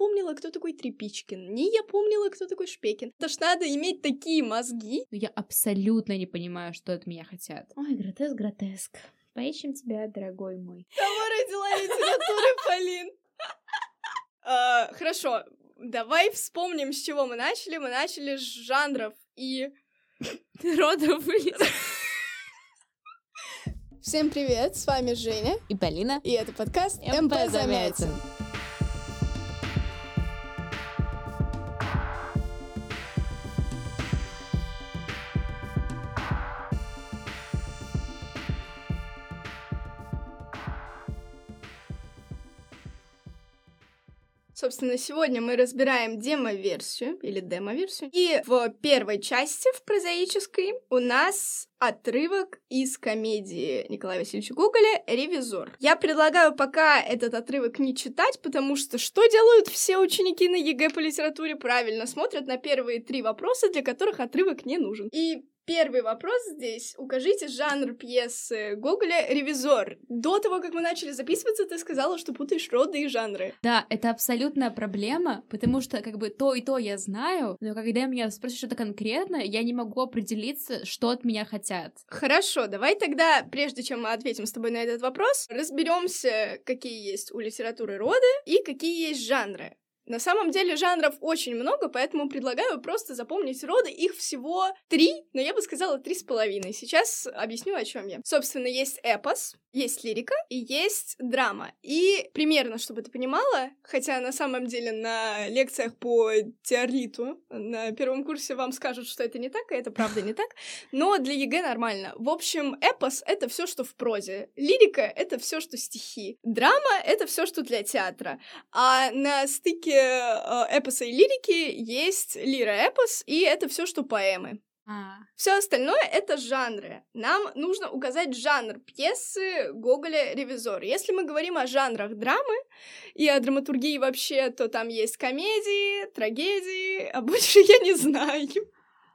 помнила, кто такой Трепичкин, ни я помнила, кто такой Шпекин. Это ж надо иметь такие мозги. Но я абсолютно не понимаю, что от меня хотят. Ой, гротеск, гротеск. Поищем тебя, дорогой мой. Кого родила литература, Полин? А, Хорошо, давай вспомним, с чего мы начали. Мы начали с жанров и... Родов Всем привет, с вами Женя, И Полина. и это подкаст МП МП Замятин. Собственно, сегодня мы разбираем демо-версию или демо-версию. И в первой части, в прозаической, у нас отрывок из комедии Николая Васильевича Гоголя «Ревизор». Я предлагаю пока этот отрывок не читать, потому что что делают все ученики на ЕГЭ по литературе? Правильно, смотрят на первые три вопроса, для которых отрывок не нужен. И Первый вопрос здесь. Укажите жанр пьесы Гоголя «Ревизор». До того, как мы начали записываться, ты сказала, что путаешь роды и жанры. Да, это абсолютная проблема, потому что как бы то и то я знаю, но когда меня спросят что-то конкретно, я не могу определиться, что от меня хотят. Хорошо, давай тогда, прежде чем мы ответим с тобой на этот вопрос, разберемся, какие есть у литературы роды и какие есть жанры. На самом деле жанров очень много, поэтому предлагаю просто запомнить роды. Их всего три, но я бы сказала три с половиной. Сейчас объясню, о чем я. Собственно, есть эпос, есть лирика и есть драма. И примерно, чтобы ты понимала, хотя на самом деле на лекциях по теорлиту на первом курсе вам скажут, что это не так, и это правда не так, но для ЕГЭ нормально. В общем, эпос — это все, что в прозе. Лирика — это все, что стихи. Драма — это все, что для театра. А на стыке эпоса и лирики есть лира-эпос, и это все, что поэмы. А, Все остальное это жанры. Нам нужно указать жанр пьесы Гоголя «Ревизор». Если мы говорим о жанрах драмы и о драматургии вообще, то там есть комедии, трагедии, а больше я не знаю.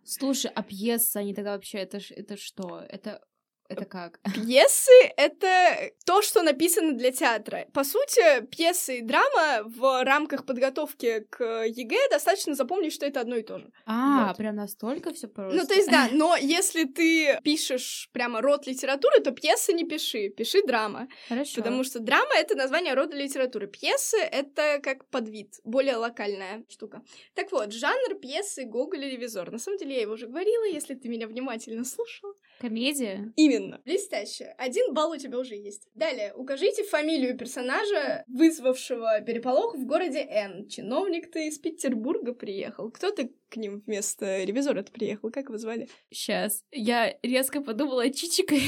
слушай, а пьеса, они тогда вообще, это, это что? Это, это как? Пьесы — это то, что написано для театра. По сути, пьесы и драма в рамках подготовки к ЕГЭ достаточно запомнить, что это одно и то же. А, Вот. прям настолько все просто. Ну, то есть, да, но если ты пишешь прямо род литературы, то пьесы не пиши, пиши драма. Хорошо. Потому что драма — это название рода литературы. Пьесы — это как подвид, более локальная штука. Так вот, жанр пьесы Гоголь и Ревизор. На самом деле, я его уже говорила, если ты меня внимательно слушала. Комедия? Именно. Блестяще. Один балл у тебя уже есть. Далее, укажите фамилию персонажа, вызвавшего переполох в городе Н. Чиновник-то из Петербурга приехал. Кто-то к ним вместо ревизора-то приехал. Как его звали? Сейчас. Я резко подумала о Чичике.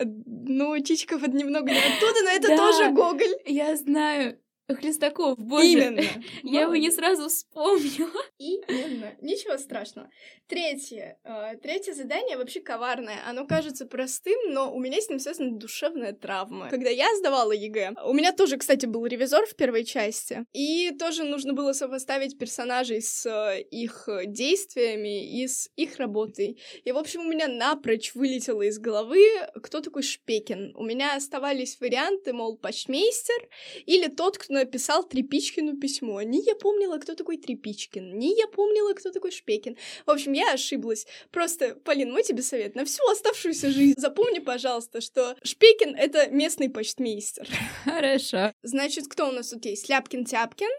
Ну, Чичиков это немного не оттуда, но это Да. тоже Гоголь. Я знаю. Хлестаков, боже. Именно. Я его не сразу вспомнила. Именно. Ничего страшного. Третье. Э, Третье задание вообще коварное. Оно кажется простым, но у меня с ним связана душевная травма. Когда я сдавала ЕГЭ, у меня тоже, кстати, был ревизор в первой части, и тоже нужно было сопоставить персонажей с э, их действиями и с их работой. И, в общем, у меня напрочь вылетело из головы, кто такой Шпекин. У меня оставались варианты, мол, почтмейстер или тот, кто написал Трепичкину письмо. Ни я помнила, кто такой Трепичкин, ни я помнила, кто такой Шпекин. В общем, я ошиблась. Просто, Полин, мой тебе совет. На всю оставшуюся жизнь запомни, пожалуйста, что Шпекин — это местный почтмейстер. Хорошо. Значит, кто у нас тут есть? Ляпкин-Тяпкин,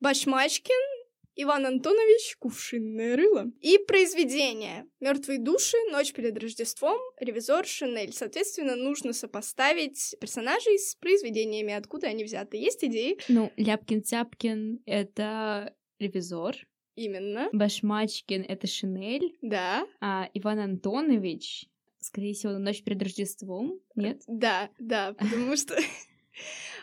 Башмачкин, Иван Антонович, Кувшинное рыло. И произведение. Мертвые души, Ночь перед Рождеством, Ревизор, Шинель. Соответственно, нужно сопоставить персонажей с произведениями, откуда они взяты. Есть идеи? Ну, Ляпкин-Тяпкин — это ревизор. Именно. Башмачкин — это Шинель. Да. А Иван Антонович, скорее всего, ночь перед Рождеством, нет? Да, да, потому что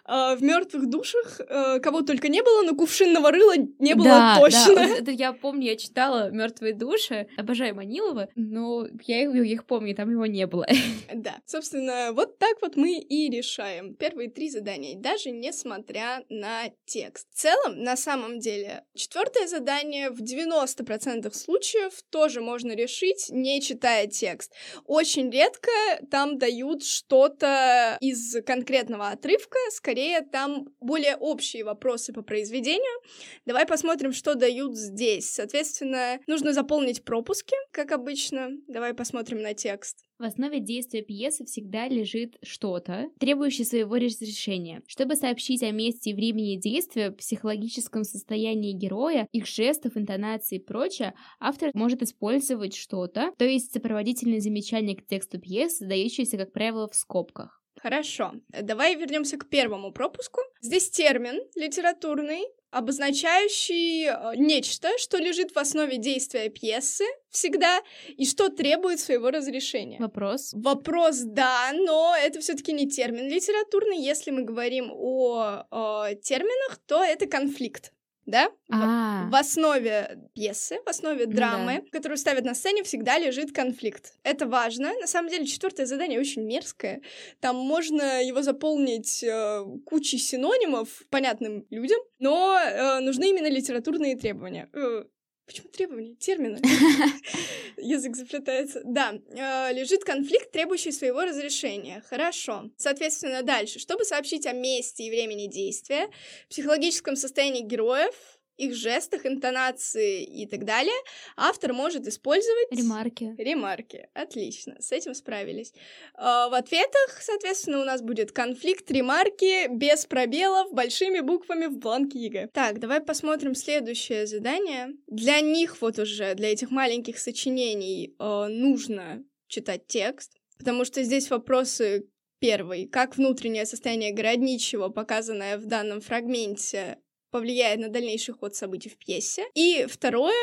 а, в мертвых душах э, кого только не было, но кувшинного рыла не было да, точно. Да, это я помню, я читала «Мертвые души», обожаю Манилова, но я их, их помню, там его не было. Да, собственно, вот так вот мы и решаем первые три задания, даже несмотря на текст. В целом, на самом деле, четвертое задание в 90% случаев тоже можно решить, не читая текст. Очень редко там дают что-то из конкретного отрывка, скорее скорее там более общие вопросы по произведению. Давай посмотрим, что дают здесь. Соответственно, нужно заполнить пропуски, как обычно. Давай посмотрим на текст. В основе действия пьесы всегда лежит что-то, требующее своего разрешения. Чтобы сообщить о месте и времени действия, психологическом состоянии героя, их жестов, интонации и прочее, автор может использовать что-то, то есть сопроводительные замечания к тексту пьесы, дающиеся, как правило, в скобках. Хорошо. Давай вернемся к первому пропуску. Здесь термин литературный, обозначающий э, нечто, что лежит в основе действия пьесы всегда и что требует своего разрешения. Вопрос. Вопрос, да, но это все-таки не термин литературный. Если мы говорим о, о терминах, то это конфликт да? А. В основе пьесы, в основе Ну драмы, которую ставят на сцене, всегда лежит конфликт. Это важно. На самом деле, четвертое задание очень мерзкое. Там можно его заполнить э, кучей синонимов понятным людям, но э, нужны именно литературные требования. Э, Почему требования? Термины. Язык заплетается. Да, э, лежит конфликт, требующий своего разрешения. Хорошо. Соответственно, дальше. Чтобы сообщить о месте и времени действия, психологическом состоянии героев, их жестах, интонации и так далее, автор может использовать... Ремарки. Ремарки. Отлично, с этим справились. А, в ответах, соответственно, у нас будет конфликт, ремарки, без пробелов, большими буквами в бланке ЕГЭ. Так, давай посмотрим следующее задание. Для них вот уже, для этих маленьких сочинений э, нужно читать текст, потому что здесь вопросы Первый. Как внутреннее состояние городничего, показанное в данном фрагменте, повлияет на дальнейший ход событий в пьесе. И второе,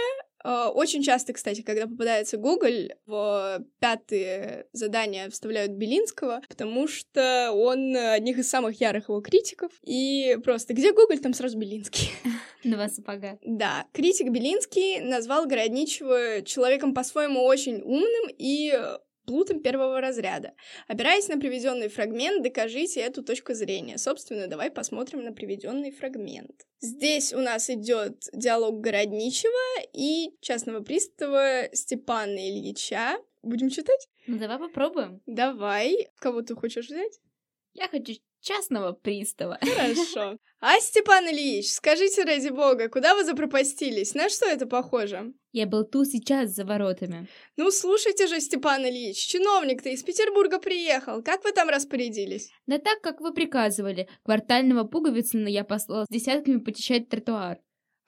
э, очень часто, кстати, когда попадается Гоголь, в пятые задания вставляют Белинского, потому что он один из самых ярых его критиков. И просто где Гоголь, там сразу Белинский. Два сапога. Да, критик Белинский назвал Городничего человеком по-своему очень умным и плутом первого разряда. Опираясь на приведенный фрагмент, докажите эту точку зрения. Собственно, давай посмотрим на приведенный фрагмент. Здесь у нас идет диалог Городничего и частного пристава Степана Ильича. Будем читать? Ну давай попробуем. Давай. Кого ты хочешь взять? Я хочу частного пристава. Хорошо. А, Степан Ильич, скажите ради бога, куда вы запропастились? На что это похоже? Я был тут сейчас за воротами. Ну, слушайте же, Степан Ильич, чиновник-то из Петербурга приехал. Как вы там распорядились? Да так, как вы приказывали. Квартального пуговицына я послал с десятками почищать тротуар.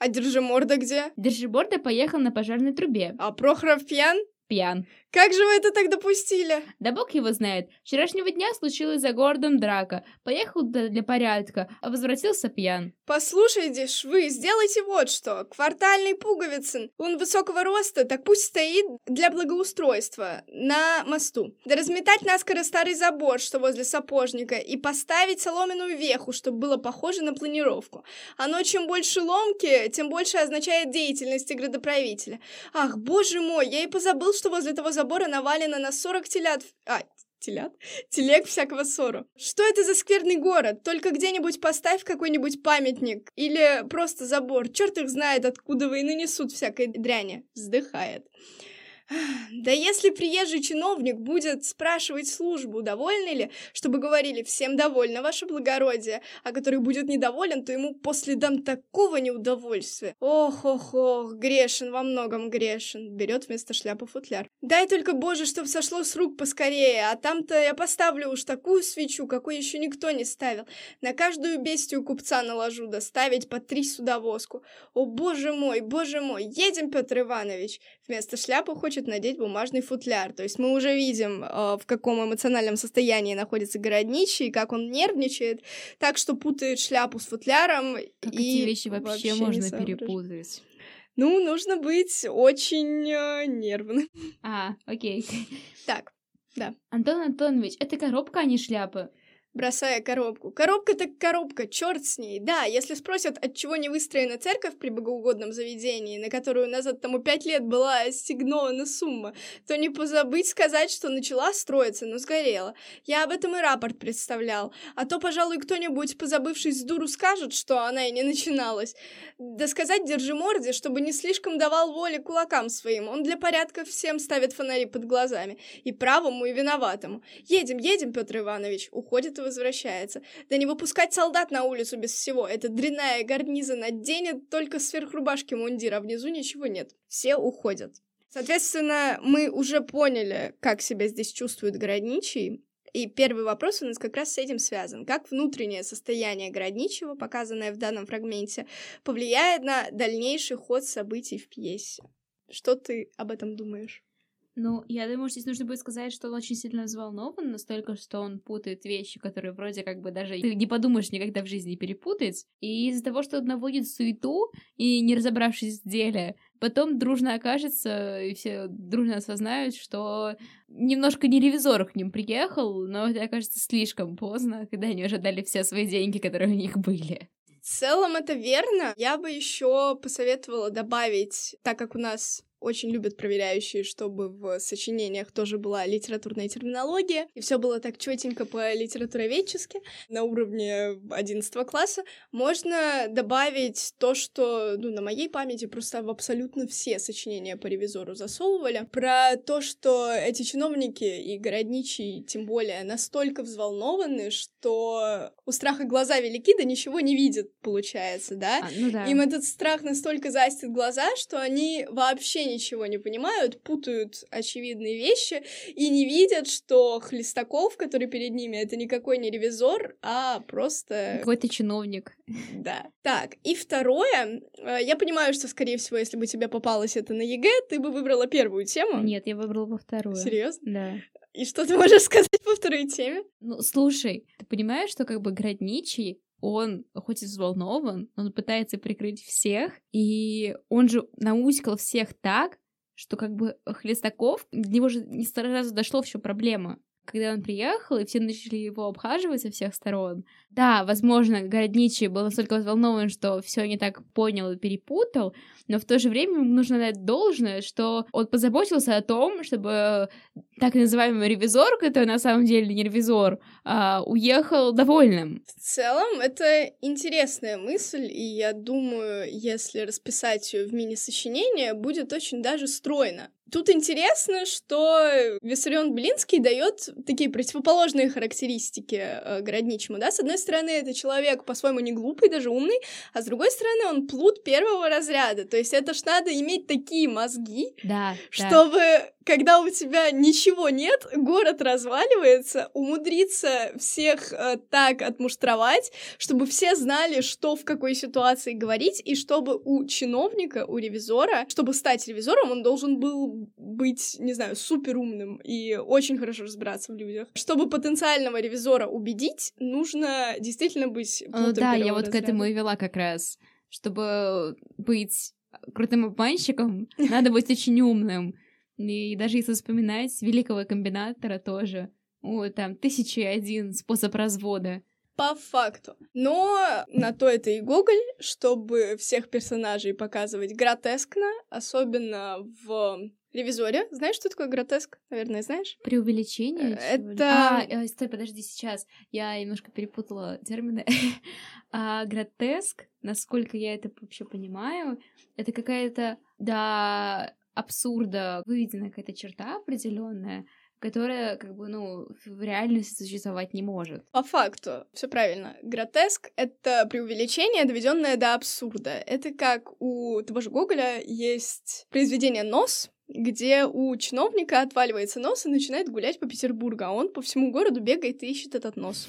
А Держиморда где? Держиборда поехал на пожарной трубе. А Прохоров пьян? Пьян. Как же вы это так допустили? Да бог его знает. Вчерашнего дня случилась за городом драка. Поехал для порядка, а возвратился пьян. Послушайте ж вы, сделайте вот что. Квартальный Пуговицын, он высокого роста, так пусть стоит для благоустройства на мосту. Да разметать наскоро старый забор, что возле сапожника, и поставить соломенную веху, чтобы было похоже на планировку. Оно чем больше ломки, тем больше означает деятельности градоправителя. Ах, боже мой, я и позабыл, что возле того забора навалено на 40 телят... А, телят? Телег всякого ссору. Что это за скверный город? Только где-нибудь поставь какой-нибудь памятник. Или просто забор. Черт их знает, откуда войны несут всякой дряни. Вздыхает. Да если приезжий чиновник будет спрашивать службу, довольны ли, чтобы говорили «всем довольно, ваше благородие», а который будет недоволен, то ему после дам такого неудовольствия. Ох-ох-ох, грешен, во многом грешен. Берет вместо шляпы футляр. Дай только, боже, чтоб сошло с рук поскорее, а там-то я поставлю уж такую свечу, какой еще никто не ставил. На каждую бестию купца наложу, доставить по три судовозку. О, боже мой, боже мой, едем, Петр Иванович. Вместо шляпы хочет надеть бумажный футляр. То есть мы уже видим, э, в каком эмоциональном состоянии находится городничий, как он нервничает, так что путает шляпу с футляром. Как и эти вещи вообще, не можно перепутать? Ну, нужно быть очень э, нервным. А, окей. Так, Антон Антонович, это коробка, а не шляпа. Бросая коробку. Коробка так коробка, черт с ней. Да, если спросят, от чего не выстроена церковь при богоугодном заведении, на которую назад тому пять лет была ассигнована сумма, то не позабыть сказать, что начала строиться, но сгорела. Я об этом и рапорт представлял. А то, пожалуй, кто-нибудь, позабывшись с дуру, скажет, что она и не начиналась. Да сказать держи морде, чтобы не слишком давал воли кулакам своим. Он для порядка всем ставит фонари под глазами. И правому, и виноватому. Едем, едем, Петр Иванович. Уходит будто возвращается. Да не выпускать солдат на улицу без всего. Это дрянная гарниза наденет только сверхрубашки мундира, а внизу ничего нет. Все уходят. Соответственно, мы уже поняли, как себя здесь чувствует городничий, и первый вопрос у нас как раз с этим связан. Как внутреннее состояние городничего, показанное в данном фрагменте, повлияет на дальнейший ход событий в пьесе? Что ты об этом думаешь? Ну, я думаю, что здесь нужно будет сказать, что он очень сильно взволнован, настолько, что он путает вещи, которые вроде как бы даже ты не подумаешь никогда в жизни перепутать. И из-за того, что он наводит суету и не разобравшись в деле, потом дружно окажется, и все дружно осознают, что немножко не ревизор к ним приехал, но это окажется слишком поздно, когда они уже дали все свои деньги, которые у них были. В целом это верно. Я бы еще посоветовала добавить, так как у нас очень любят проверяющие, чтобы в сочинениях тоже была литературная терминология, и все было так четенько по литературоведчески на уровне 11 класса. Можно добавить то, что ну, на моей памяти просто в абсолютно все сочинения по ревизору засовывали, про то, что эти чиновники и городничий, тем более, настолько взволнованы, что у страха глаза велики, да ничего не видят, получается, да? А, ну да. Им этот страх настолько застит глаза, что они вообще ничего не понимают, путают очевидные вещи и не видят, что Хлестаков, который перед ними, это никакой не ревизор, а просто... Какой-то чиновник. Да. Так, и второе, э, я понимаю, что, скорее всего, если бы тебе попалось это на ЕГЭ, ты бы выбрала первую тему. Нет, я выбрала бы вторую. Серьезно? Да. И что ты можешь сказать по второй теме? Ну, слушай, ты понимаешь, что как бы Городничий он хоть и взволнован, он пытается прикрыть всех, и он же науськал всех так, что как бы Хлестаков, до него же не сразу дошло все проблема. Когда он приехал, и все начали его обхаживать со всех сторон, да, возможно, Городничий был настолько взволнован, что все не так понял и перепутал, но в то же время ему нужно дать должное, что он позаботился о том, чтобы так называемый ревизор, который на самом деле не ревизор, а, уехал довольным. В целом, это интересная мысль, и я думаю, если расписать ее в мини-сочинение, будет очень даже стройно. Тут интересно, что Виссарион Блинский дает такие противоположные характеристики э, городничему, да, с одной стороны, это человек по-своему не глупый, даже умный, а с другой стороны, он плут первого разряда. То есть это ж надо иметь такие мозги, да, чтобы да когда у тебя ничего нет, город разваливается, умудриться всех э, так отмуштровать, чтобы все знали, что в какой ситуации говорить, и чтобы у чиновника, у ревизора, чтобы стать ревизором, он должен был быть, не знаю, супер умным и очень хорошо разбираться в людях. Чтобы потенциального ревизора убедить, нужно действительно быть О, Да, я вот разряда. к этому и вела как раз. Чтобы быть крутым обманщиком, надо быть очень умным. И даже если вспоминать великого комбинатора тоже, о, там, тысячи один способ развода. По факту. Но на то это и Гоголь, чтобы всех персонажей показывать гротескно, особенно в Ревизоре. Знаешь, что такое гротеск? Наверное, знаешь? Преувеличение? Э, это... А, э, стой, подожди, сейчас. Я немножко перепутала термины. а гротеск, насколько я это вообще понимаю, это какая-то, да, абсурда выведена какая-то черта определенная, которая, как бы, ну, в реальности существовать не может. По факту, все правильно. Гротеск — это преувеличение, доведенное до абсурда. Это как у того же Гоголя есть произведение «Нос», где у чиновника отваливается нос и начинает гулять по Петербургу, а он по всему городу бегает и ищет этот нос.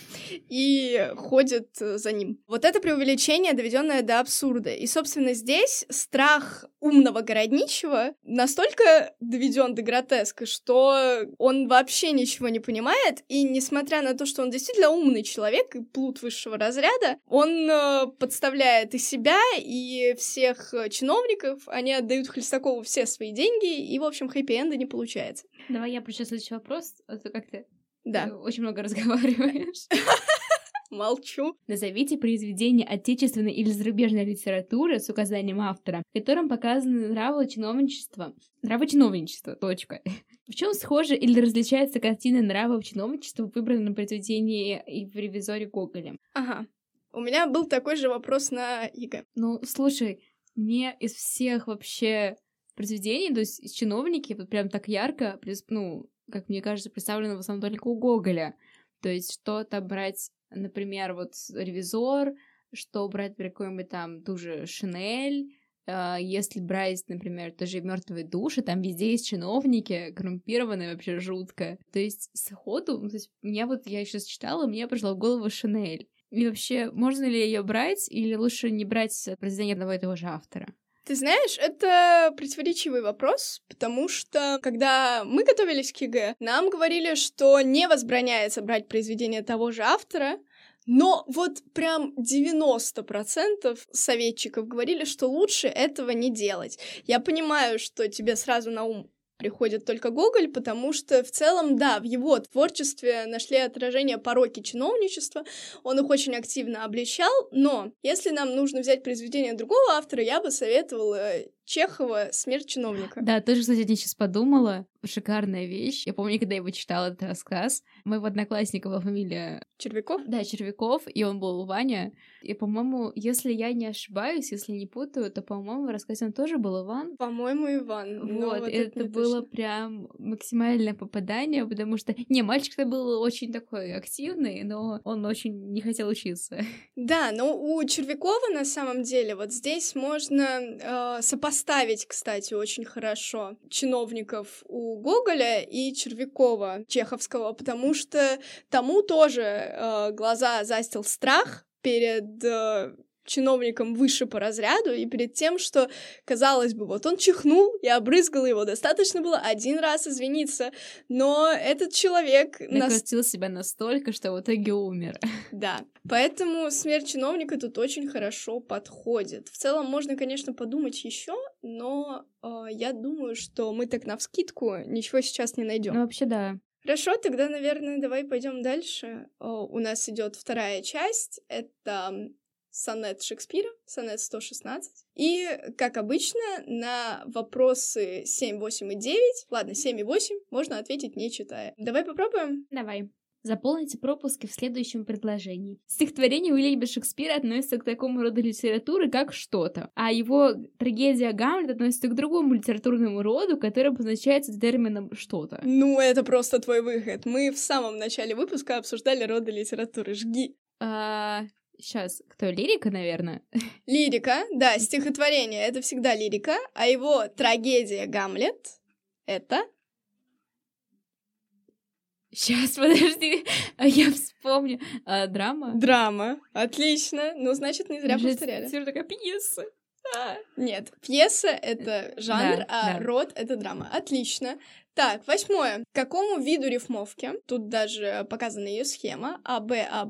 И ходит э, за ним. Вот это преувеличение, доведенное до абсурда. И, собственно, здесь страх умного городничего настолько доведен до гротеска, что он вообще ничего не понимает, и несмотря на то, что он действительно умный человек и плут высшего разряда, он э, подставляет и себя, и всех э, чиновников, они отдают Хлестакову все свои деньги, и, в общем, хэппи-энда не получается. Давай я прочту следующий вопрос, а то как ты да. очень много разговариваешь. Молчу. Назовите произведение отечественной или зарубежной литературы с указанием автора, в котором показаны нравы чиновничества. Нравы чиновничества. Точка. В чем схожа или различается картина нравов чиновничества, в выбранном произведении и в ревизоре Гоголя? Ага. У меня был такой же вопрос на ЕГЭ. Ну, слушай, мне из всех вообще произведений, то есть чиновники вот прям так ярко, ну, как мне кажется, представлены в основном только у Гоголя. То есть что-то брать, например, вот ревизор, что брать какой-нибудь там ту же Шинель, а, если брать, например, тоже мертвые души, там везде есть чиновники, коррумпированные вообще жутко. То есть сходу, то есть меня вот, я сейчас читала, мне пришла в голову Шинель. И вообще, можно ли ее брать, или лучше не брать произведение одного и того же автора? Ты знаешь, это противоречивый вопрос, потому что, когда мы готовились к ЕГЭ, нам говорили, что не возбраняется брать произведение того же автора, но вот прям 90% советчиков говорили, что лучше этого не делать. Я понимаю, что тебе сразу на ум приходит только Гоголь, потому что в целом, да, в его творчестве нашли отражение пороки чиновничества, он их очень активно обличал, но если нам нужно взять произведение другого автора, я бы советовала Чехова «Смерть чиновника». Да, тоже, кстати, я сейчас подумала. Шикарная вещь. Я помню, когда я его читала этот рассказ. Моего одноклассника была фамилия... Червяков? Да, Червяков, и он был Ваня. И, по-моему, если я не ошибаюсь, если не путаю, то, по-моему, в рассказе он тоже был Иван. По-моему, Иван. Вот, вот это, это было точно. прям максимальное попадание, потому что... Не, мальчик-то был очень такой активный, но он очень не хотел учиться. Да, но у Червякова, на самом деле, вот здесь можно э, сопоставить сопоставить, кстати, очень хорошо чиновников у Гоголя и Червякова Чеховского, потому что тому тоже э, глаза застил страх перед э, чиновником выше по разряду, и перед тем, что, казалось бы, вот он чихнул, я обрызгала его, достаточно было один раз извиниться, но этот человек... Накрутил нас... себя настолько, что в итоге умер. Да, поэтому смерть чиновника тут очень хорошо подходит. В целом можно, конечно, подумать еще, но э, я думаю, что мы так навскидку ничего сейчас не найдем. Ну, вообще, да. Хорошо, тогда, наверное, давай пойдем дальше. О, у нас идет вторая часть. Это сонет Шекспира, сонет 116. И, как обычно, на вопросы 7, 8 и 9, ладно, 7 и 8, можно ответить не читая. Давай попробуем? Давай. Заполните пропуски в следующем предложении. Стихотворение Уильяма Шекспира относится к такому роду литературы, как что-то, а его трагедия Гамлет относится к другому литературному роду, который обозначается термином что-то. Ну, это просто твой выход. Мы в самом начале выпуска обсуждали роды литературы. Жги. А, Сейчас, кто, лирика, наверное? Лирика, да, стихотворение — это всегда лирика, а его трагедия «Гамлет» — это... Сейчас, подожди, а я вспомню. А, драма? Драма, отлично. Ну, значит, не зря повторяли. Теперь такая пьеса. Нет, пьеса — это жанр, да, а да. род — это драма. Отлично. Так, восьмое. К какому виду рифмовки? Тут даже показана ее схема. А, Б, А.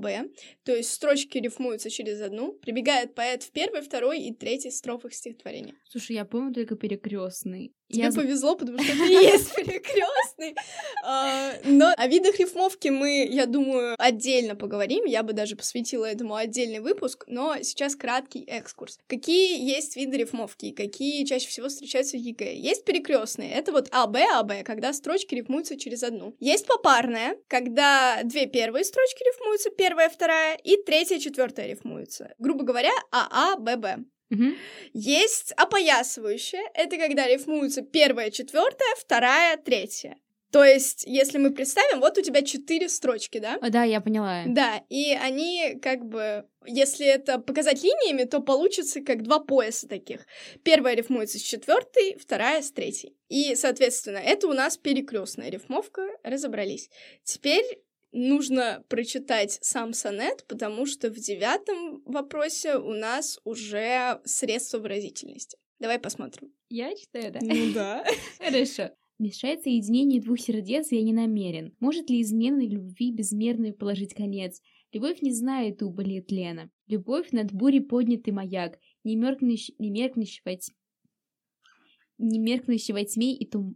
То есть строчки рифмуются через одну. прибегает поэт в первой, второй и третьей строфах стихотворения. Слушай, я помню только перекрестный. Тебе я... повезло, потому что тут есть перекрестный. А, но о видах рифмовки мы, я думаю, отдельно поговорим. Я бы даже посвятила этому отдельный выпуск, но сейчас краткий экскурс. Какие есть виды рифмовки какие чаще всего встречаются в ЕГЭ? Есть перекрестные. Это вот А, Б, А, Б, когда строчки рифмуются через одну. Есть попарная, когда две первые строчки рифмуются, первая, вторая, и третья, четвертая рифмуются. Грубо говоря, А, А, Б, Б. Угу. Есть опоясывающее. Это когда рифмуются первая, четвертая, вторая, третья. То есть, если мы представим, вот у тебя четыре строчки, да? О, да, я поняла. Да, и они как бы, если это показать линиями, то получится как два пояса таких. Первая рифмуется с четвертой, вторая с третьей. И, соответственно, это у нас перекрестная рифмовка, разобрались. Теперь нужно прочитать сам сонет, потому что в девятом вопросе у нас уже средства выразительности. Давай посмотрим. Я читаю, да? Ну да. Хорошо. Мешает соединение двух сердец я не намерен. Может ли изменной любви безмерной положить конец? Любовь не знает убыли и тлена. Любовь над бурей поднятый маяк, не меркнущий, не меркнущий во тьме, не меркнущий во тьме и тум...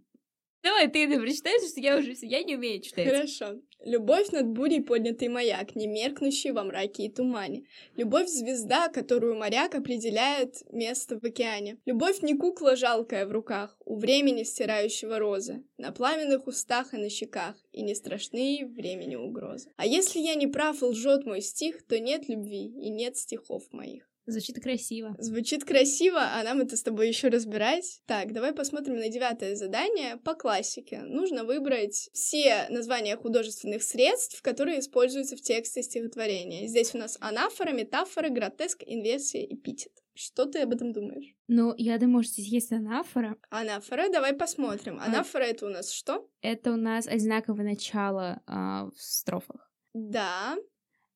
Давай ты это прочитаешь, что я уже я не умею читать. Хорошо. Любовь над бурей поднятый маяк, не меркнущий во мраке и тумане. Любовь — звезда, которую моряк определяет место в океане. Любовь не кукла жалкая в руках, у времени стирающего розы, на пламенных устах и на щеках, и не страшны времени угрозы. А если я не прав и лжет мой стих, то нет любви и нет стихов моих. Звучит красиво. Звучит красиво, а нам это с тобой еще разбирать. Так, давай посмотрим на девятое задание по классике. Нужно выбрать все названия художественных средств, которые используются в тексте стихотворения. Здесь у нас анафора, метафора, гротеск, инверсия, эпитет. Что ты об этом думаешь? Ну, я думаю, что здесь есть анафора. Анафора, давай посмотрим. А анафора а... это у нас что? Это у нас одинаковое начало а, в строфах. Да,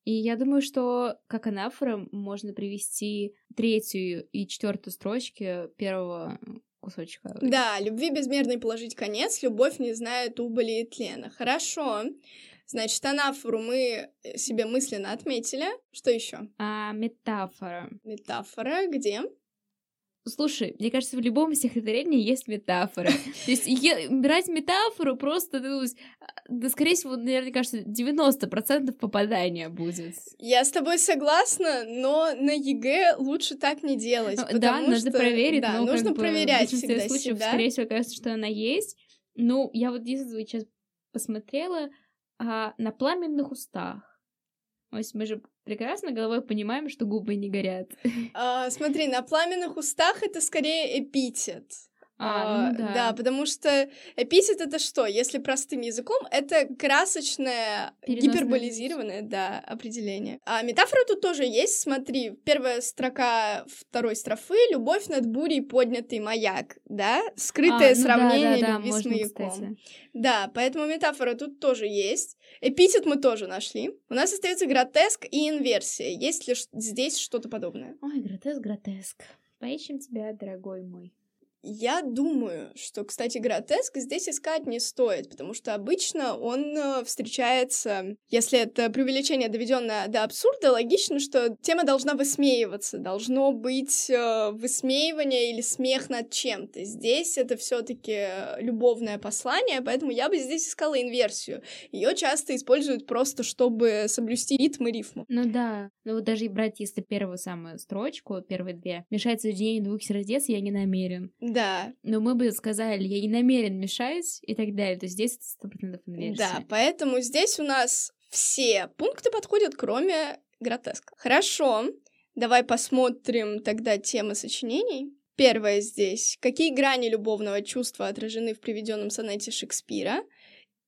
и я думаю, что как анафора можно привести третью и четвертую строчки первого кусочка. Да, любви безмерной положить конец, любовь не знает убыли и тлена. Хорошо. Значит, анафору мы себе мысленно отметили. Что еще? А, метафора. Метафора где? Слушай, мне кажется, в любом стихотворении есть метафора. То есть брать метафору просто, ну, да, скорее всего, наверное, кажется, 90% попадания будет. Я с тобой согласна, но на ЕГЭ лучше так не делать. Ну, да, надо проверить. Да, но нужно проверять всегда случаев, скорее всего, кажется, что она есть. Ну, я вот единственное сейчас посмотрела а, на пламенных устах. То есть мы же прекрасно головой понимаем, что губы не горят. А, смотри, на пламенных устах это скорее эпитет. А, ну да. да, потому что эпитет это что? Если простым языком, это красочное, гиперболизированное, да, определение. А метафора тут тоже есть, смотри, первая строка второй строфы — любовь над бурей поднятый маяк, да? Скрытое а, ну сравнение да, да, любви да, с маяком. Кстати. Да, поэтому метафора тут тоже есть. Эпитет мы тоже нашли. У нас остается гротеск и инверсия. Есть ли здесь что-то подобное? Ой, гротеск, гротеск. Поищем тебя, дорогой мой. Я думаю, что, кстати, гротеск здесь искать не стоит, потому что обычно он э, встречается, если это преувеличение, доведенное до абсурда, логично, что тема должна высмеиваться, должно быть э, высмеивание или смех над чем-то. Здесь это все-таки любовное послание, поэтому я бы здесь искала инверсию. Ее часто используют просто, чтобы соблюсти ритм и рифму. Ну да, ну вот даже брать, если первую самую строчку, первые две, мешать соединение двух сердец я не намерен. Да. Но мы бы сказали, я не намерен мешать и так далее. То есть здесь сто процентов инверсия. Да, поэтому здесь у нас все пункты подходят, кроме гротеска. Хорошо, давай посмотрим тогда темы сочинений. Первое здесь. Какие грани любовного чувства отражены в приведенном сонете Шекспира?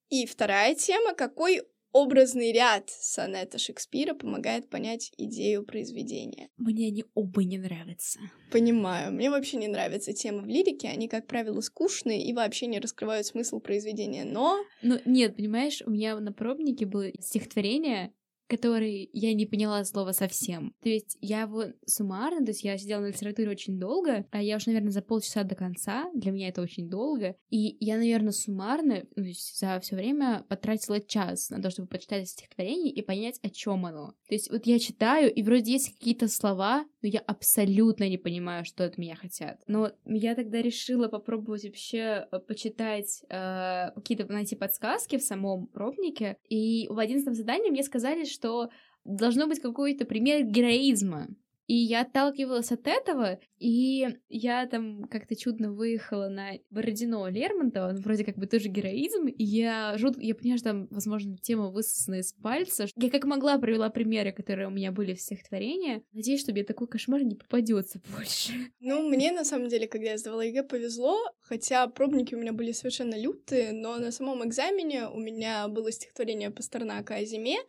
И вторая тема. Какой Образный ряд сонета Шекспира помогает понять идею произведения. Мне они оба не нравятся. Понимаю. Мне вообще не нравятся темы в лирике. Они, как правило, скучные и вообще не раскрывают смысл произведения. Но... Ну, нет, понимаешь, у меня на пробнике было стихотворение, который я не поняла слова совсем. То есть я его суммарно, то есть я сидела на литературе очень долго, а я уж, наверное, за полчаса до конца, для меня это очень долго, и я, наверное, суммарно, то есть за все время потратила час на то, чтобы почитать стихотворение и понять, о чем оно. То есть вот я читаю, и вроде есть какие-то слова, но я абсолютно не понимаю, что от меня хотят. Но я тогда решила попробовать вообще э, почитать э, какие-то, найти подсказки в самом пробнике, и в одиннадцатом задании мне сказали, что что должно быть какой-то пример героизма. И я отталкивалась от этого, и я там как-то чудно выехала на Бородино Лермонтова, он вроде как бы тоже героизм, и я жут... я понимаю, что там, возможно, тема высосана из пальца. Я как могла привела примеры, которые у меня были в стихотворении. Надеюсь, что мне такой кошмар не попадется больше. Ну, мне на самом деле, когда я сдавала ЕГЭ, повезло, хотя пробники у меня были совершенно лютые, но на самом экзамене у меня было стихотворение Пастернака о зиме,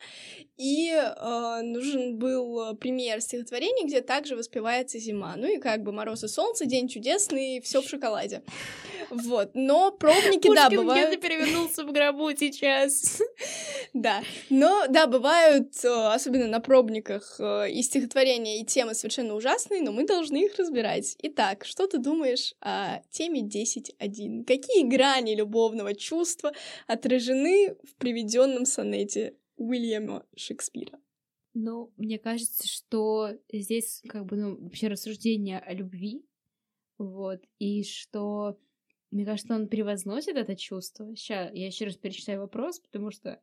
и э, нужен был пример стихотворения, где также воспевается зима. Ну и как бы мороз и солнце, день чудесный, все в шоколаде. Вот, но пробники, Пушкин да, бывают... где-то перевернулся в гробу сейчас. Да, но, да, бывают, э, особенно на пробниках, э, и стихотворения, и темы совершенно ужасные, но мы должны их разбирать. Итак, что ты думаешь о теме 10.1? Какие грани любовного чувства отражены в приведенном сонете Уильяма Шекспира? Ну, мне кажется, что здесь как бы, ну, вообще рассуждение о любви, вот, и что, мне кажется, он превозносит это чувство. Сейчас я еще раз перечитаю вопрос, потому что,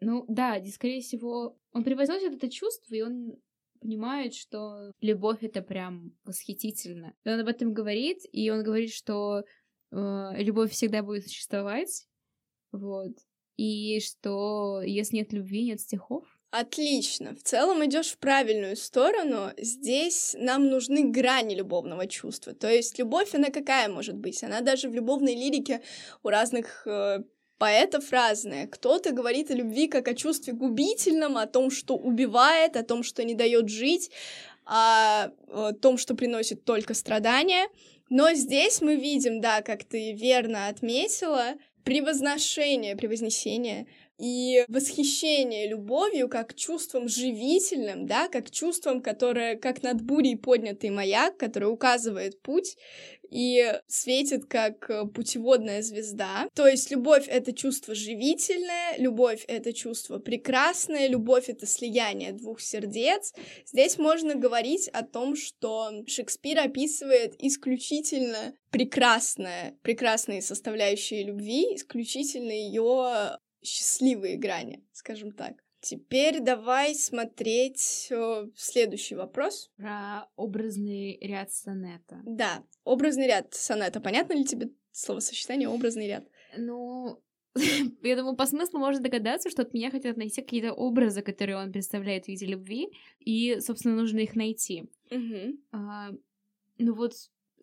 ну, да, скорее всего, он превозносит это чувство, и он понимает, что любовь это прям восхитительно. И он об этом говорит, и он говорит, что э, любовь всегда будет существовать, вот, и что если нет любви, нет стихов, Отлично. В целом идешь в правильную сторону. Здесь нам нужны грани любовного чувства. То есть любовь, она какая может быть? Она даже в любовной лирике у разных э, поэтов разная. Кто-то говорит о любви как о чувстве губительном, о том, что убивает, о том, что не дает жить, о, о том, что приносит только страдания. Но здесь мы видим, да, как ты верно отметила, превозношение, превознесение и восхищение любовью как чувством живительным, да, как чувством, которое как над бурей поднятый маяк, который указывает путь и светит как э, путеводная звезда. То есть любовь — это чувство живительное, любовь — это чувство прекрасное, любовь — это слияние двух сердец. Здесь можно говорить о том, что Шекспир описывает исключительно прекрасное, прекрасные составляющие любви, исключительно ее счастливые грани, скажем так. Теперь давай смотреть э, следующий вопрос. Про образный ряд сонета. Да, образный ряд сонета. Понятно ли тебе словосочетание образный ряд? Ну, я думаю, по смыслу можно догадаться, что от меня хотят найти какие-то образы, которые он представляет в виде любви, и, собственно, нужно их найти. Угу. А, ну вот,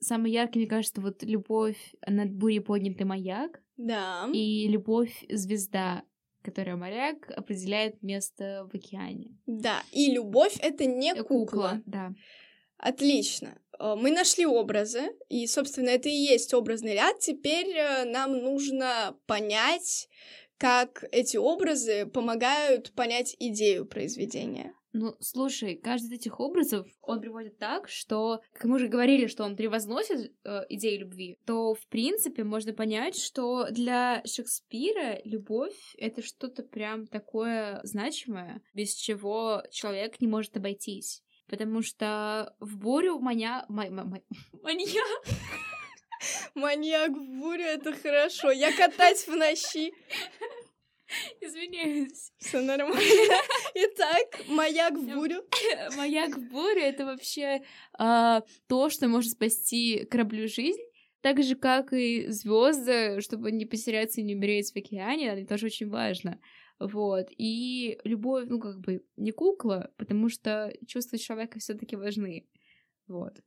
самый яркий, мне кажется, вот любовь над бурей поднятый маяк. Да. И любовь звезда которая моряк определяет место в океане. Да, и любовь это не Э, кукла. Кукла, да. Отлично. Э, Мы нашли образы, и, собственно, это и есть образный ряд. Теперь э, нам нужно понять, как эти образы помогают понять идею произведения. Ну, слушай, каждый из этих образов он приводит так, что, как мы уже говорили, что он превозносит э, идею любви, то, в принципе, можно понять, что для Шекспира любовь — это что-то прям такое значимое, без чего человек не может обойтись. Потому что в бурю маня... ма- ма- ма- Манья... Маньяк в буре это хорошо. Я катать в ночи. Извиняюсь. Все нормально. Итак, маяк в бурю. Маяк в буре — это вообще а, то, что может спасти кораблю жизнь, так же, как и звезды, чтобы не потеряться и не умереть в океане, это тоже очень важно. Вот. И любовь, ну, как бы, не кукла, потому что чувства человека все таки важны. Вот.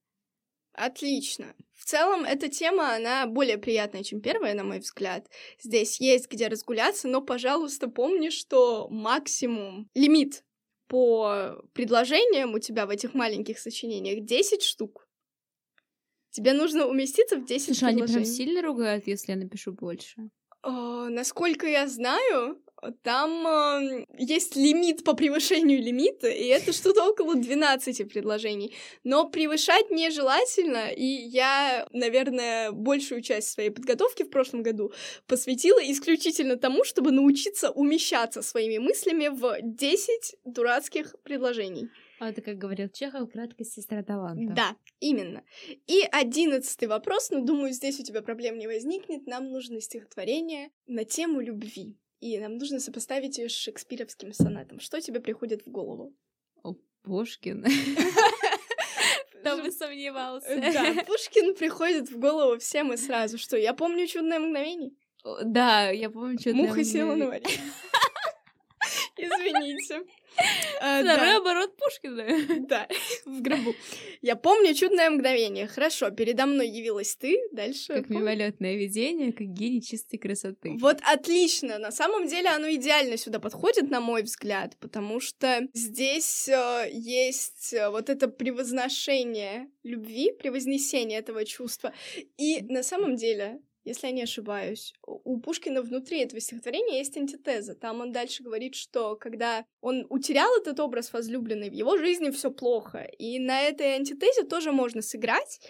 Отлично. В целом, эта тема, она более приятная, чем первая, на мой взгляд. Здесь есть где разгуляться, но, пожалуйста, помни, что максимум, лимит по предложениям у тебя в этих маленьких сочинениях 10 штук. Тебе нужно уместиться в 10 Слушай, они прям предложений. сильно ругают, если я напишу больше. А, насколько я знаю, там а, есть лимит по превышению лимита, и это что-то около 12 предложений. Но превышать нежелательно, и я, наверное, большую часть своей подготовки в прошлом году посвятила исключительно тому, чтобы научиться умещаться своими мыслями в 10 дурацких предложений. А это, как говорил Чехов, краткость сестра таланта. Да, именно. И одиннадцатый вопрос, но думаю, здесь у тебя проблем не возникнет. Нам нужно стихотворение на тему любви. И нам нужно сопоставить ее с шекспировским сонетом. Что тебе приходит в голову? О, Пушкин. Там и сомневался. Да, Пушкин приходит в голову всем и сразу. Что, я помню чудное мгновение? Да, я помню, что Муха села на варе. Извините. Второй оборот Пушкина. Да, в гробу. Я помню чудное мгновение. Хорошо, передо мной явилась ты. Дальше. Как мимолетное видение, как гений чистой красоты. Вот отлично. На самом деле оно идеально сюда подходит, на мой взгляд, потому что здесь э, есть э, вот это превозношение любви, превознесение этого чувства. И на самом деле, если я не ошибаюсь, у Пушкина внутри этого стихотворения есть антитеза. Там он дальше говорит, что когда он утерял этот образ возлюбленной, в его жизни все плохо. И на этой антитезе тоже можно сыграть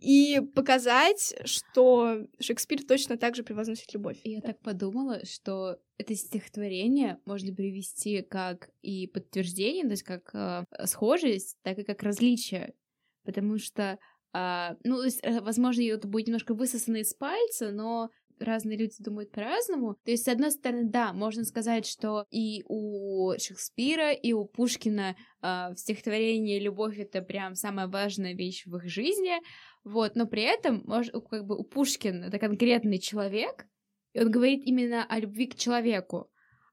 и показать, что Шекспир точно так же превозносит любовь. Я так подумала, что это стихотворение можно привести как и подтверждение, то есть как э, схожесть, так и как различие. Потому что, а, ну, то есть, э, возможно, это будет немножко высосано из пальца, но разные люди думают по-разному. То есть, с одной стороны, да, можно сказать, что и у Шекспира, и у Пушкина а, в стихотворении любовь это прям самая важная вещь в их жизни, вот, но при этом, мож- как бы у Пушкина это конкретный человек, и он говорит именно о любви к человеку.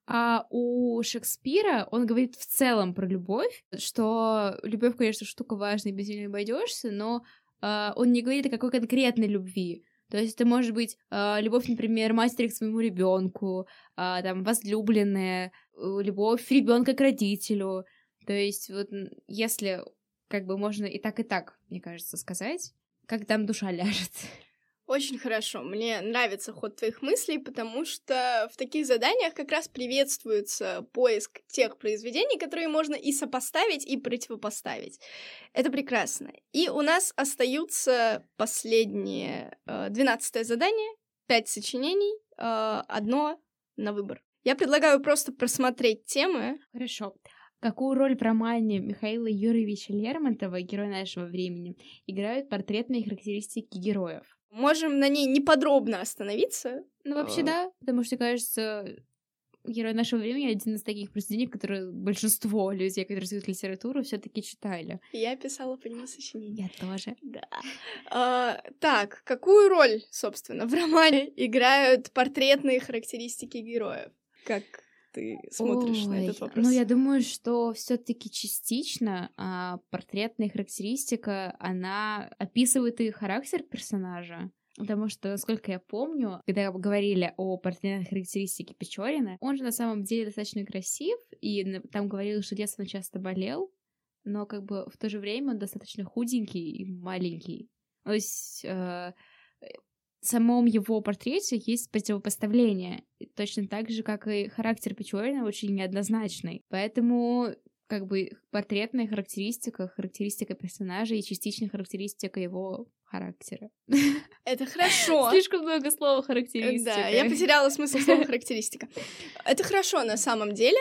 А у Шекспира он говорит в целом про любовь, что любовь, конечно, штука важная, без нее не обойдешься, но э, он не говорит о какой конкретной любви. То есть это может быть э, любовь, например, матери к своему ребенку, э, там возлюбленная, э, любовь ребенка к родителю. То есть вот если как бы можно и так, и так, мне кажется, сказать, как там душа ляжет. Очень хорошо. Мне нравится ход твоих мыслей, потому что в таких заданиях как раз приветствуется поиск тех произведений, которые можно и сопоставить, и противопоставить. Это прекрасно. И у нас остаются последние э, двенадцатое задание, пять сочинений, э, одно на выбор. Я предлагаю просто просмотреть темы. Хорошо. Какую роль в романе Михаила Юрьевича Лермонтова, герой нашего времени, играют портретные характеристики героев? Можем на ней неподробно остановиться. Ну, вообще, а. да, потому что, кажется, герой нашего времени один из таких произведений, которые большинство людей, которые изучают литературу, все таки читали. Я писала по нему сочинение. Я тоже. Да. А, так, какую роль, собственно, в романе играют портретные характеристики героев? Как ты смотришь Ой, на этот вопрос? Ну, я думаю, что все таки частично а, портретная характеристика, она описывает и характер персонажа. Потому что, насколько я помню, когда говорили о портретной характеристике Печорина, он же на самом деле достаточно красив, и там говорили, что детство он часто болел, но как бы в то же время он достаточно худенький и маленький. То есть э, самом его портрете есть противопоставление, точно так же, как и характер Печорина очень неоднозначный. Поэтому как бы портретная характеристика, характеристика персонажа и частичная характеристика его характера. Это хорошо. Слишком много слова характеристика. Да, я потеряла смысл слова характеристика. Это хорошо на самом деле,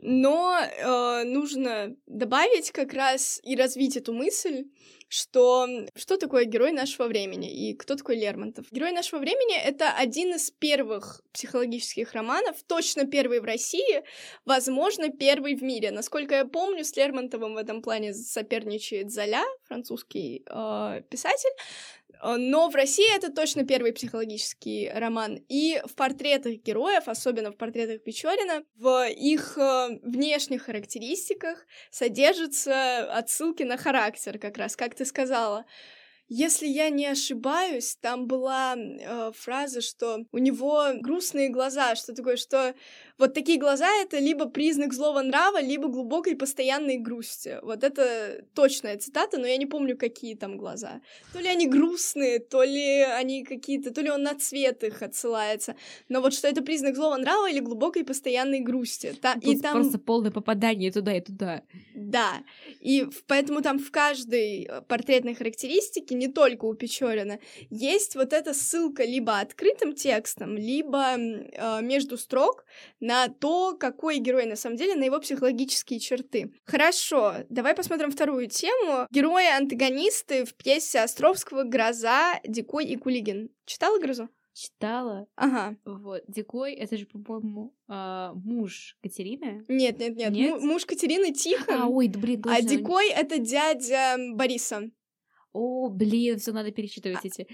но э, нужно добавить как раз и развить эту мысль, что что такое герой нашего времени и кто такой Лермонтов. Герой нашего времени — это один из первых психологических романов, точно первый в России, возможно, первый в мире. Насколько я помню, с Лермонтовым в этом плане соперничает Золя, французский э, писатель, но в России это точно первый психологический роман. И в портретах героев, особенно в портретах Печорина, в их э, внешних характеристиках содержатся отсылки на характер, как раз, как ты сказала. Если я не ошибаюсь, там была э, фраза, что у него грустные глаза, что такое, что вот такие глаза — это либо признак злого нрава, либо глубокой постоянной грусти. Вот это точная цитата, но я не помню, какие там глаза. То ли они грустные, то ли они какие-то, то ли он на цвет их отсылается. Но вот что это признак злого нрава или глубокой постоянной грусти. Та, и там... Просто полное попадание туда и туда. Да. И поэтому там в каждой э, портретной характеристике, не только у Печорина, есть вот эта ссылка либо открытым текстом, либо э, между строк на то, какой герой на самом деле, на его психологические черты. Хорошо, давай посмотрим вторую тему. Герои-антагонисты в пьесе Островского «Гроза», «Дикой» и «Кулигин». Читала «Грозу»? Читала. Ага. Вот. Дикой, это же, по-моему, э, муж Катерины. Нет, нет, нет. нет? муж Катерины Тихон. А, ой, да блин. А Дикой — это дядя Бориса. О, блин, все надо перечитывать эти.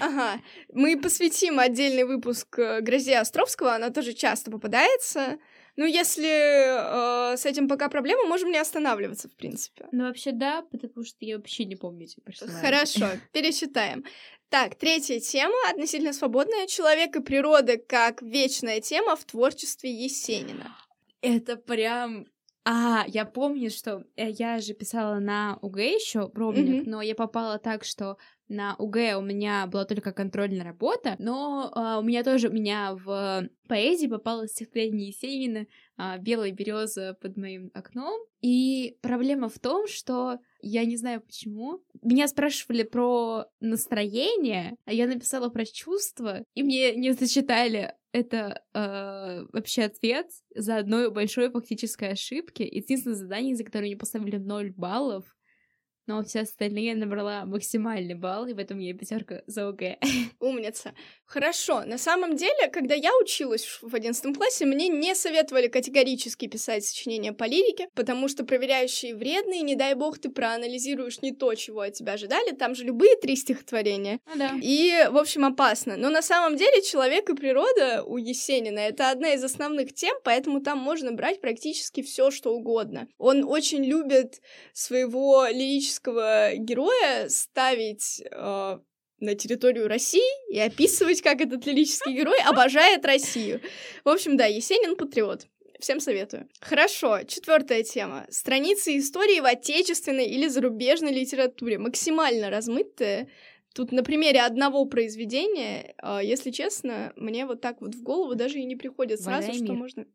Ага. Мы посвятим отдельный выпуск э, Грозе Островского, она тоже часто попадается. Ну, если э, с этим пока проблема, можем не останавливаться, в принципе. Ну, вообще, да, потому что я вообще не помню эти персонажи. Хорошо, пересчитаем. Так, третья тема относительно свободная. Человек и природа как вечная тема в творчестве Есенина. Это прям а, я помню, что э, я же писала на УГЭ еще пробник, mm-hmm. но я попала так, что на УГЭ у меня была только контрольная работа, но а, у меня тоже, у меня в поэзии попалось стихотворение Есенина а, «Белая береза под моим окном». И проблема в том, что я не знаю почему. Меня спрашивали про настроение, а я написала про чувства, и мне не зачитали это э, вообще ответ за одной большой фактической ошибки. Единственное задание, за которое мне поставили 0 баллов, но все остальные набрала максимальный балл, и в этом я пятерка за ОГЭ. Умница. Хорошо. На самом деле, когда я училась в одиннадцатом классе, мне не советовали категорически писать сочинения по лирике, потому что проверяющие вредные, не дай бог ты проанализируешь не то, чего от тебя ожидали, там же любые три стихотворения. Ну да. И, в общем, опасно. Но на самом деле человек и природа у Есенина — это одна из основных тем, поэтому там можно брать практически все, что угодно. Он очень любит своего лирического героя ставить э, на территорию России и описывать, как этот лирический герой обожает Россию. В общем, да, Есенин патриот. Всем советую. Хорошо, четвертая тема. Страницы истории в отечественной или зарубежной литературе. Максимально размытые. Тут на примере одного произведения, э, если честно, мне вот так вот в голову даже и не приходит сразу, что мир. можно...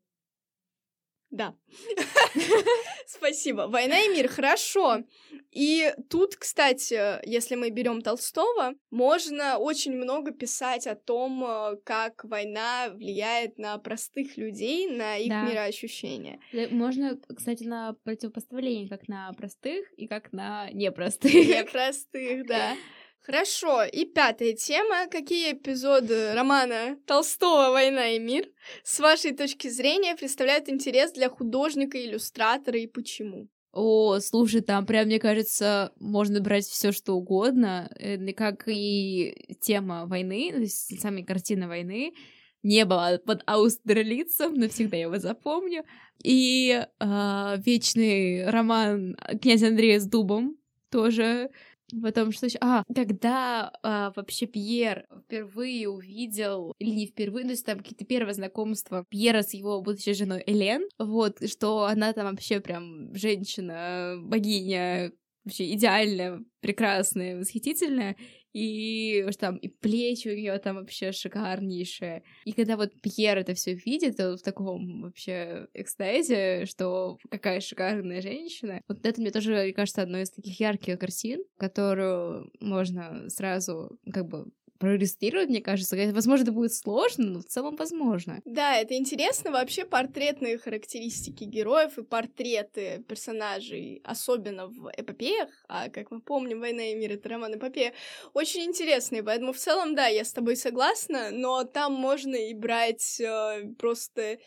Да. Спасибо. Война и мир, хорошо. И тут, кстати, если мы берем Толстого, можно очень много писать о том, э, как война влияет на простых людей, на их Да. мироощущения. Да, Можно, кстати, на противопоставление как на простых и как на непростых. Непростых, да. Хорошо, и пятая тема. Какие эпизоды романа Толстого «Война и мир» с вашей точки зрения представляют интерес для художника, иллюстратора и почему? О, слушай, там прям, мне кажется, можно брать все что угодно, э, как и тема войны, то есть сами картины войны. Небо под Аустерлицем, навсегда я его запомню. И а, вечный роман князя Андрея с дубом тоже Потом что еще? А, когда а, вообще Пьер впервые увидел, или не впервые, то есть там какие-то первые знакомства Пьера с его будущей женой Элен, вот, что она там вообще прям женщина, богиня, вообще идеальная, прекрасная, восхитительная, и там и плечи у нее там вообще шикарнейшие. И когда вот Пьер это все видит, то в таком вообще экстазе, что какая шикарная женщина. Вот это мне тоже, мне кажется, одной из таких ярких картин, которую можно сразу как бы проиллюстрировать, мне кажется. Возможно, это будет сложно, но в целом возможно. Да, это интересно. Вообще портретные характеристики героев и портреты персонажей, особенно в эпопеях, а как мы помним, «Война и мир» — это роман эпопея, очень интересные. Поэтому в целом, да, я с тобой согласна, но там можно и брать э, просто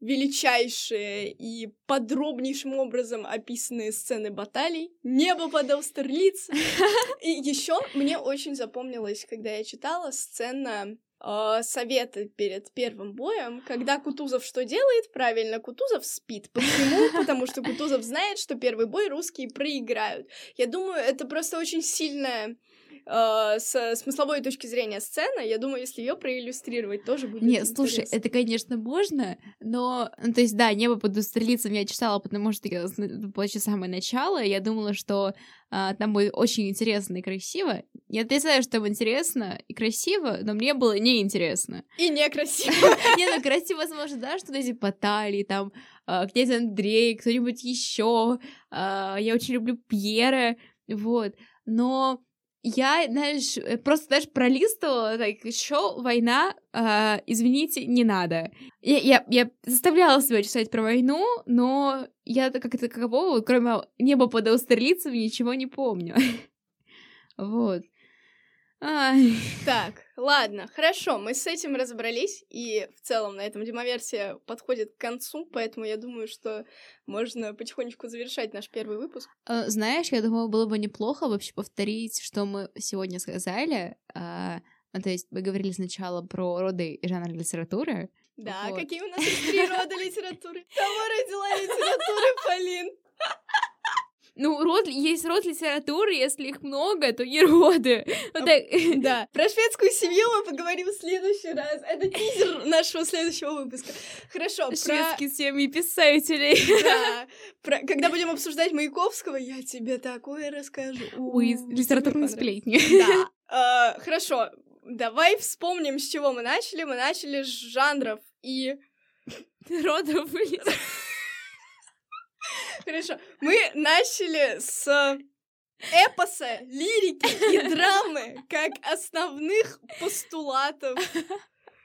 величайшие и подробнейшим образом описанные сцены баталий, небо под Аустерлиц. И еще мне очень запомнилось, когда я читала сцена э, совета перед первым боем, когда Кутузов что делает? Правильно, Кутузов спит. Почему? Потому что Кутузов знает, что первый бой русские проиграют. Я думаю, это просто очень сильная э, с смысловой точки зрения сцена. Я думаю, если ее проиллюстрировать, тоже будет Нет, слушай, это, конечно, можно, но, ну, то есть, да, «Небо под устрелицем» я читала, потому что я, еще самое начало, я думала, что а, там будет очень интересно и красиво. Я отрицаю, что там интересно и красиво, но мне было неинтересно. И некрасиво. Не, ну красиво, возможно, да, что эти баталии, там, а, князь Андрей, кто-нибудь еще. Я очень люблю Пьера, вот. Но я, знаешь, э, просто даже пролистывала, так, еще война, а, извините, не надо. Я, я, я заставляла себя читать про войну, но я как такового, кроме неба под Аустерлицем, ничего не помню. Вот. Ай. Так, ладно, хорошо, мы с этим разобрались, и в целом на этом демоверсия подходит к концу, поэтому я думаю, что можно потихонечку завершать наш первый выпуск. Э, Знаешь, я думаю, было бы неплохо вообще повторить, что мы сегодня сказали. А, ну, то есть мы говорили сначала про роды и жанр литературы. Да, Вот. какие у нас три рода литературы? Кого родила литература, Полин? Ну, род, есть род литературы, если их много, то не роды. Ну, так, Да, про шведскую семью мы поговорим в следующий раз. Это тизер нашего следующего выпуска. Хорошо, про... Шведские семьи писателей. Да, когда будем обсуждать Маяковского, я тебе такое расскажу. Ой, литературные сплетни. Да. А, Хорошо, давай вспомним, с чего мы начали. Мы начали с жанров и... Родов и Хорошо, мы начали с эпоса, лирики и драмы как основных постулатов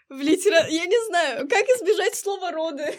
в литературе. Я не знаю, как избежать слова роды.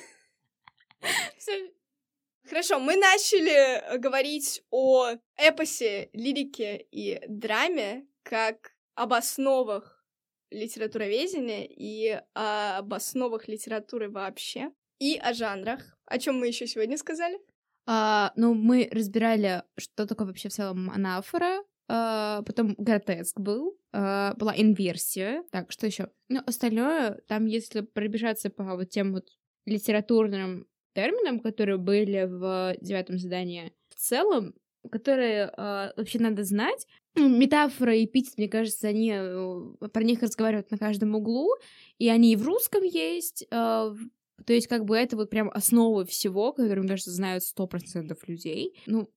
Хорошо, мы начали говорить о эпосе, лирике и драме как об основах литературоведения и об основах литературы вообще, и о жанрах. О чем мы еще сегодня сказали? А, ну, мы разбирали, что такое вообще в целом анафора, а, потом гротеск был, а, была инверсия. Так, что еще? Ну, остальное, там, если пробежаться по вот тем вот литературным терминам, которые были в девятом задании, в целом, которые э, вообще надо знать. Ну, метафора и эпитет, мне кажется, они э, про них разговаривают на каждом углу, и они и в русском есть. Э, то есть, как бы это вот прям основа всего, которую, мне кажется, знают сто процентов людей. Ну,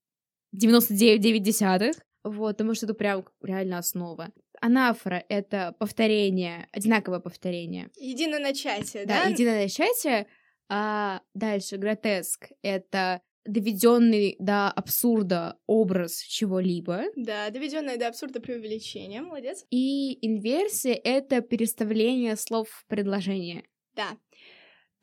99,9 десятых. Вот, потому что это прям реально основа. Анафора — это повторение, одинаковое повторение. Единое начатие, да? Да, единое начатие. А дальше гротеск — это доведенный до абсурда образ чего-либо. Да, доведенное до абсурда преувеличение, молодец. И инверсия — это переставление слов в предложение. Да.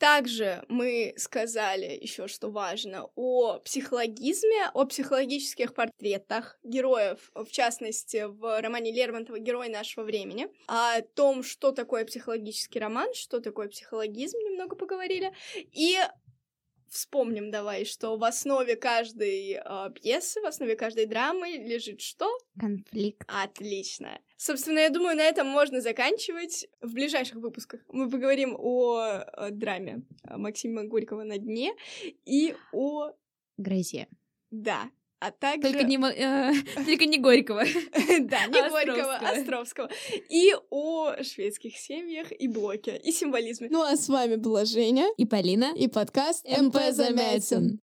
Также мы сказали еще, что важно, о психологизме, о психологических портретах героев, в частности, в романе Лермонтова «Герой нашего времени», о том, что такое психологический роман, что такое психологизм, немного поговорили, и Вспомним давай, что в основе каждой э, пьесы, в основе каждой драмы лежит что? Конфликт. Отлично. Собственно, я думаю, на этом можно заканчивать. В ближайших выпусках мы поговорим о, о драме Максима Горького «На дне» и о... Грозе. Да, а также... Только не, э, только не Горького. Да, не Горького, Островского. И о шведских семьях и блоке, и символизме. Ну а с вами была Женя и Полина и подкаст МП Замятин.